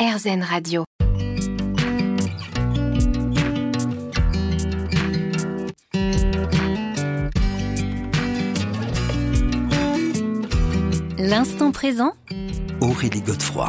RZN Radio. L'instant présent Aurélie Godefroy.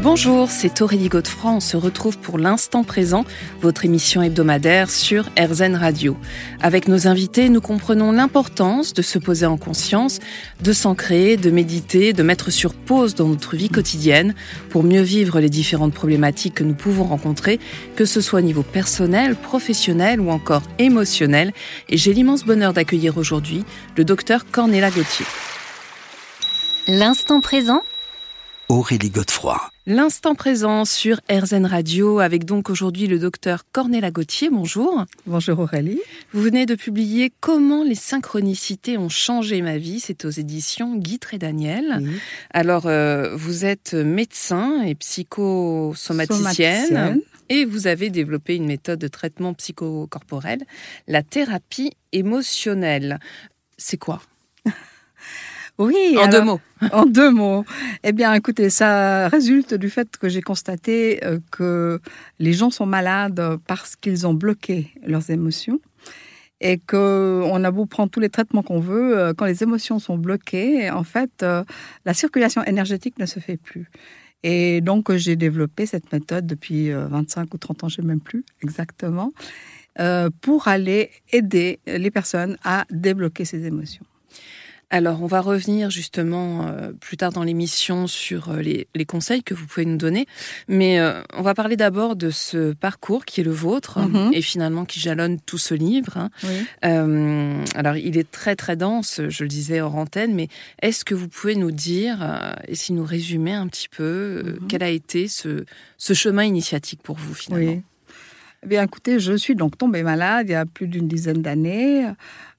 Bonjour, c'est Aurélie Godefroy. On se retrouve pour l'instant présent, votre émission hebdomadaire sur RZN Radio. Avec nos invités, nous comprenons l'importance de se poser en conscience, de s'ancrer, de méditer, de mettre sur pause dans notre vie quotidienne pour mieux vivre les différentes problématiques que nous pouvons rencontrer, que ce soit au niveau personnel, professionnel ou encore émotionnel. Et j'ai l'immense bonheur d'accueillir aujourd'hui le docteur Cornéla Gauthier. L'instant présent Aurélie Godefroy. L'instant présent sur RZN Radio avec donc aujourd'hui le docteur Cornéla Gauthier. Bonjour. Bonjour Aurélie. Vous venez de publier Comment les synchronicités ont changé ma vie. C'est aux éditions Guy et Daniel. Oui. Alors, euh, vous êtes médecin et psychosomaticienne. Somaticienne. Et vous avez développé une méthode de traitement psychocorporel, la thérapie émotionnelle. C'est quoi? Oui. En alors- deux mots. En deux mots. Eh bien, écoutez, ça résulte du fait que j'ai constaté euh, que les gens sont malades parce qu'ils ont bloqué leurs émotions. Et que on a beau prendre tous les traitements qu'on veut, euh, quand les émotions sont bloquées, en fait, euh, la circulation énergétique ne se fait plus. Et donc, j'ai développé cette méthode depuis euh, 25 ou 30 ans, je ne sais même plus exactement, pour aller aider les personnes à débloquer ces émotions. Alors, on va revenir justement euh, plus tard dans l'émission sur euh, les, les conseils que vous pouvez nous donner. Mais euh, on va parler d'abord de ce parcours qui est le vôtre Mhm. et finalement qui jalonne tout ce livre. hein. Oui. Alors, il est très très dense, je le disais hors antenne, mais est-ce que vous pouvez nous dire, et si nous résumer un petit peu, Mhm. quel a été ce, ce chemin initiatique pour vous finalement? Oui. Eh bien, écoutez, je suis donc tombée malade il y a plus d'une dizaine d'années.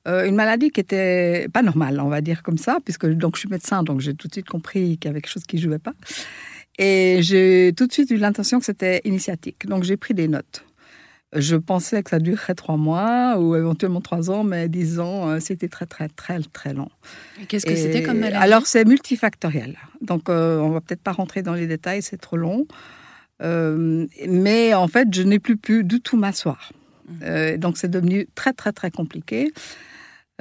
Euh, une maladie qui était pas normale, on va dire comme ça, puisque donc je suis médecin, donc j'ai tout de suite compris qu'il y avait quelque chose qui jouait pas. Et j'ai tout de suite eu l'intention que c'était initiatique. Donc j'ai pris des notes. Je pensais que ça durerait trois mois ou éventuellement trois ans, mais dix ans, euh, c'était très, très, très, très long. Qu'est-ce que c'était comme maladie? Alors, c'est multifactoriel. Donc, euh, on va peut-être pas rentrer dans les détails, c'est trop long. Euh, mais en fait, je n'ai plus pu du tout m'asseoir. Euh, donc, c'est devenu très, très, très compliqué.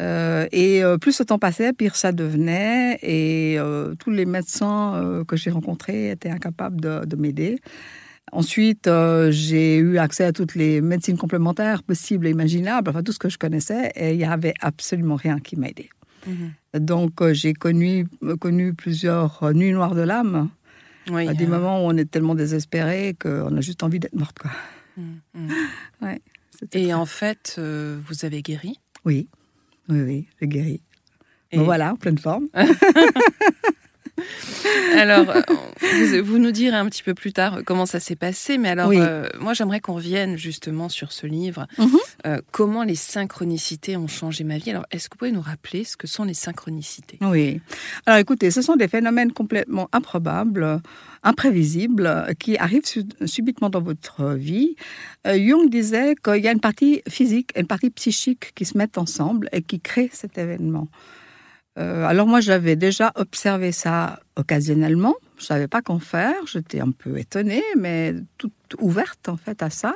Euh, et euh, plus le temps passait, pire ça devenait. Et tous les médecins que j'ai rencontrés étaient incapables de, de m'aider. Ensuite, j'ai eu accès à toutes les médecines complémentaires possibles et imaginables, enfin tout ce que je connaissais, et il n'y avait absolument rien qui m'aidait. Mhm. Donc, j'ai connu, connu plusieurs nuits noires de l'âme, Oui, à des euh, moments où on est tellement désespéré qu'on a juste envie d'être morte. Quoi. mhm. Et très- en fait, euh, vous avez guéri? Oui, oui, oui, j'ai guéri. Et- Bon, voilà, en pleine forme. Alors, vous, vous nous direz un petit peu plus tard comment ça s'est passé, mais alors, Oui. euh, moi, j'aimerais qu'on revienne justement sur ce livre. Mhm. Euh, comment les synchronicités ont changé ma vie Alors, est-ce que vous pouvez nous rappeler ce que sont les synchronicités? Oui. Alors écoutez, ce sont des phénomènes complètement improbables, imprévisibles, qui arrivent su- subitement dans votre vie. Euh, Jung disait qu'il y a une partie physique et une partie psychique qui se mettent ensemble et qui créent cet événement. Euh, alors moi, j'avais déjà observé ça occasionnellement. Je savais pas qu'en faire. J'étais un peu étonnée, mais toute ouverte en fait à ça.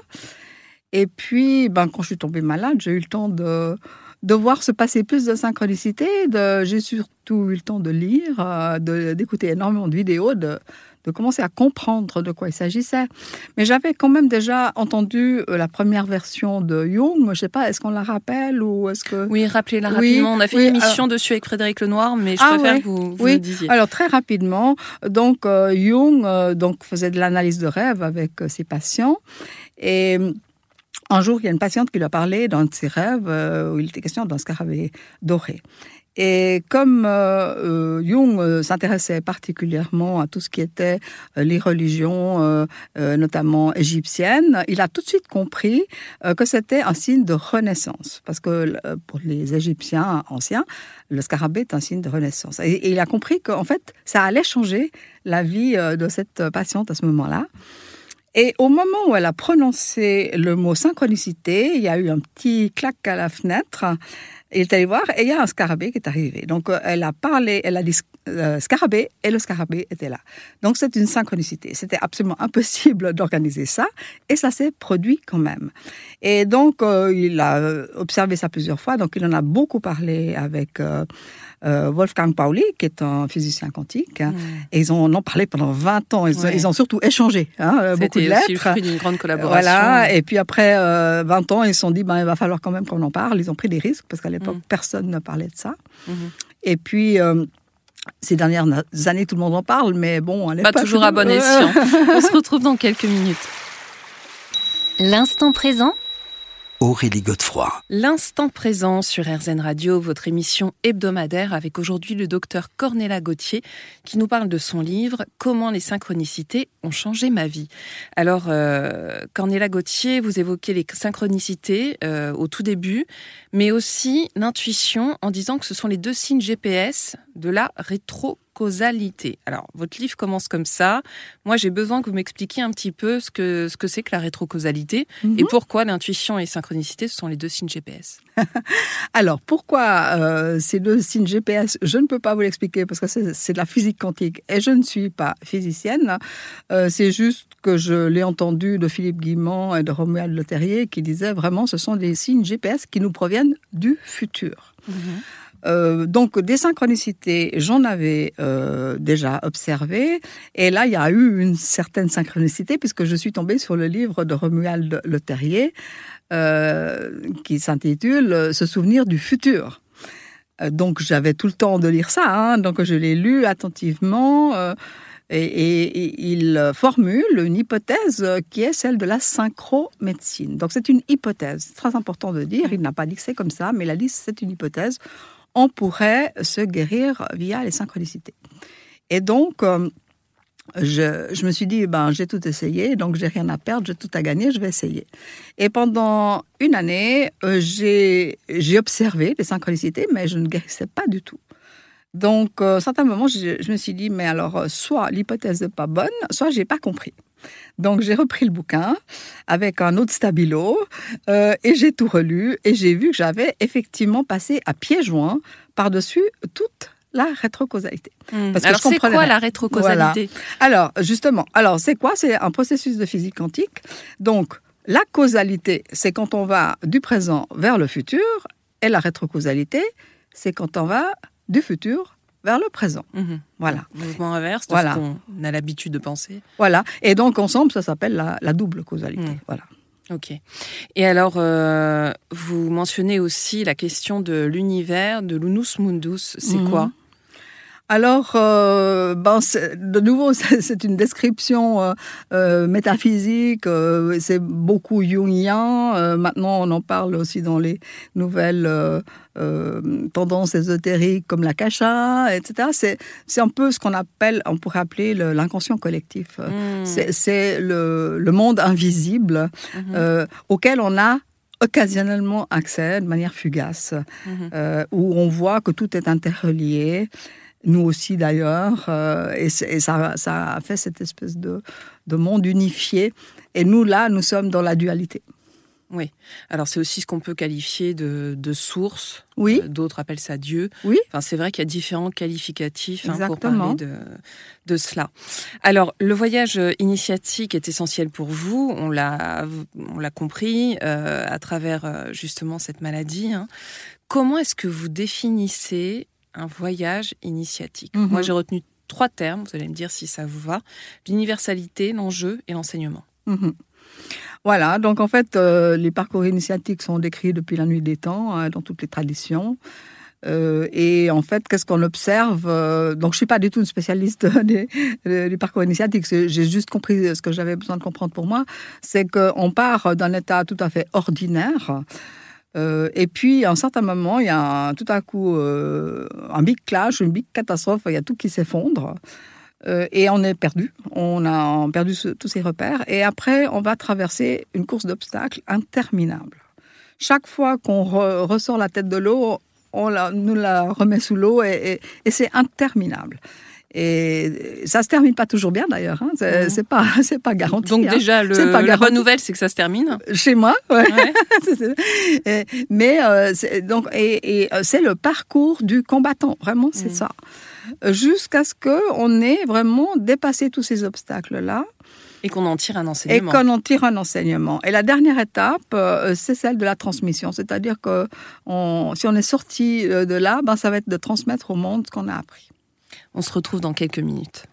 Et puis, ben, quand je suis tombée malade, j'ai eu le temps de, de voir se passer plus de synchronicité. De, j'ai surtout eu le temps de lire, euh, de, d'écouter énormément de vidéos, de, de commencer à comprendre de quoi il s'agissait. Mais j'avais quand même déjà entendu euh, la première version de Jung. Je ne sais pas, est-ce qu'on la rappelle ou est-ce que... Oui, rappelez-la Oui, rapidement. On a fait oui, une émission dessus avec Frédéric Lenoir, mais je Ah préfère ouais, que vous, vous oui. le disiez. Alors très rapidement, donc euh, Jung euh, donc faisait de l'analyse de rêve avec euh, ses patients et euh, un jour il y a une patiente qui lui a parlé dans ses rêves euh, où il était question d'un scarabée doré. Et comme euh, euh, Jung s'intéressait particulièrement à tout ce qui était les religions, notamment égyptiennes, il a tout de suite compris que c'était un signe de renaissance. Parce que pour les Égyptiens anciens, le scarabée est un signe de renaissance. Et, et il a compris qu'en fait, ça allait changer la vie de cette patiente à ce moment-là. Et au moment où elle a prononcé le mot synchronicité, il y a eu un petit clac à la fenêtre. Il est allé voir et il y a un scarabée qui est arrivé. Donc euh, elle a parlé, elle a dit euh, scarabée et le scarabée était là. Donc c'est une synchronicité. C'était absolument impossible d'organiser ça et ça s'est produit quand même. Et donc euh, il a observé ça plusieurs fois. Donc il en a beaucoup parlé avec euh, Wolfgang Pauli, qui est un physicien quantique. Hein, et ils en ont parlé pendant 20 ans. Ils, Ouais. ils ont surtout échangé hein, beaucoup de C'était aussi le lettres. fruit d'une grande collaboration. Voilà, et puis après euh, 20 ans, ils se sont dit, ben, il va falloir quand même qu'on en parle. Ils ont pris des risques, parce qu'à l'époque, Mm. personne ne parlait de ça. Mhm. Et puis, euh, ces dernières années, tout le monde en parle, mais bon, à Pas l'époque... toujours à bon escient. On se retrouve dans quelques minutes. L'instant présent Aurélie Godefroy. L'instant présent sur RZN Radio, votre émission hebdomadaire avec aujourd'hui le docteur Cornéla Gauthier qui nous parle de son livre Comment les synchronicités ont changé ma vie. Alors, euh, Cornéla Gauthier, vous évoquez les synchronicités euh, au tout début, mais aussi l'intuition en disant que ce sont les deux signes GPS de la rétrocausalité. Alors, votre livre commence comme ça. Moi, j'ai besoin que vous m'expliquiez un petit peu ce que ce que c'est que la rétrocausalité Mhm. et pourquoi l'intuition et synchronicité, ce sont les deux signes GPS Alors, pourquoi euh, ces deux signes GPS Je ne peux pas vous l'expliquer parce que c'est de la physique quantique et je ne suis pas physicienne. Euh, c'est juste que je l'ai entendu de Philippe Guimont et de Romuald Le Terrier qui disaient vraiment ce sont des signes GPS qui nous proviennent du futur. Euh, donc des synchronicités, j'en avais euh, déjà observé, et là il y a eu une certaine synchronicité puisque je suis tombée sur le livre de Romuald Le Terrier euh, qui s'intitule Se souvenir du futur. Donc j'avais tout le temps de lire ça, hein, donc je l'ai lu attentivement. Et, il formule une hypothèse qui est celle de la synchromédecine. Donc c'est une hypothèse, c'est très important de dire. Il n'a pas dit que c'est comme ça, mais il a dit que c'est une hypothèse. On pourrait se guérir via les synchronicités. Et donc, euh, je, me suis dit, ben, j'ai tout essayé, donc j'ai rien à perdre, j'ai tout à gagner, je vais essayer. Et pendant une année, euh, j'ai observé les synchronicités, mais je ne guérissais pas du tout. Donc, euh, à un certain moment, je, je me suis dit, mais alors, euh, soit l'hypothèse n'est pas bonne, soit j'ai pas compris. Donc, j'ai repris le bouquin avec un autre stabilo euh, et j'ai tout relu et j'ai vu que j'avais effectivement passé à pieds joints par-dessus toute la rétrocausalité. Parce que Alors, c'est quoi rien. la rétrocausalité? Alors, justement, alors c'est quoi? C'est un processus de physique quantique. Donc, la causalité, c'est quand on va du présent vers le futur, et la rétrocausalité, c'est quand on va du futur vers le présent. Mhm. Voilà. Mouvement inverse de Voilà. ce qu'on a l'habitude de penser. Voilà. Et donc, ensemble, ça s'appelle la, la double causalité. Mm. Voilà. Ok. Et alors, euh, vous mentionnez aussi la question de l'univers, de l'unus mundus. C'est Mhm. quoi? Alors, euh, ben, de nouveau, c'est une description euh, euh, métaphysique, euh, c'est beaucoup jungien. maintenant, on en parle aussi dans les nouvelles tendances ésotériques comme la kasha, etc. C'est un peu ce qu'on appelle, on pourrait appeler le- l'inconscient collectif. Hmm. C'est- le, le monde invisible Mhm. euh, auquel on a occasionnellement accès de manière fugace, Mhm. euh, où on voit que tout est interrelié, nous aussi d'ailleurs, euh, et, ça, ça a fait cette espèce de, de monde unifié. Et nous, là, nous sommes dans la dualité. Oui. Alors, c'est aussi ce qu'on peut qualifier de, de source. Oui, Euh, D'autres appellent ça Dieu. Oui. Enfin, c'est vrai qu'il y a différents qualificatifs hein, pour parler de, de cela. Alors, le voyage initiatique est essentiel pour vous. On l'a, compris euh, à travers justement cette maladie. hein. Comment est-ce que vous définissez un voyage initiatique Mhm. Moi, j'ai retenu trois termes. Vous allez me dire si ça vous va l'universalité, l'enjeu et l'enseignement. Mhm. Voilà, donc en fait, euh, les parcours initiatiques sont décrits depuis la nuit des temps hein, dans toutes les traditions. Euh, et en fait, qu'est-ce qu'on observe euh, Donc, je suis pas du tout une spécialiste des, des- parcours initiatiques. J'ai juste compris ce que j'avais besoin de comprendre pour moi. C'est qu'on part d'un état tout à fait ordinaire. Euh, et puis, à un certain moment, il y a tout à coup euh, un big clash, une big catastrophe. Il y a tout qui s'effondre. Euh, et on est perdu. On a perdu tous ses repères. Et après, on va traverser une course d'obstacles interminable. Chaque fois qu'on re- ressort la tête de l'eau, on la- nous la remet sous l'eau et c'est interminable. Et ça se termine pas toujours bien d'ailleurs. Hein. C'est mmh. pas, c'est pas garanti. Donc hein. déjà, le, pas la bonne nouvelle, c'est que ça se termine. Chez moi, ouais. ouais. mais euh, donc et, et euh, c'est le parcours du combattant. Vraiment, c'est mmh. ça. Jusqu'à ce que on ait vraiment dépassé tous ces obstacles là. Et qu'on en tire un enseignement. Et qu'on en tire un enseignement. Et la dernière étape, euh, c'est celle de la transmission. C'est-à-dire que on, si on est sorti de là, ben, ça va être de transmettre au monde ce qu'on a appris. On se retrouve dans quelques minutes.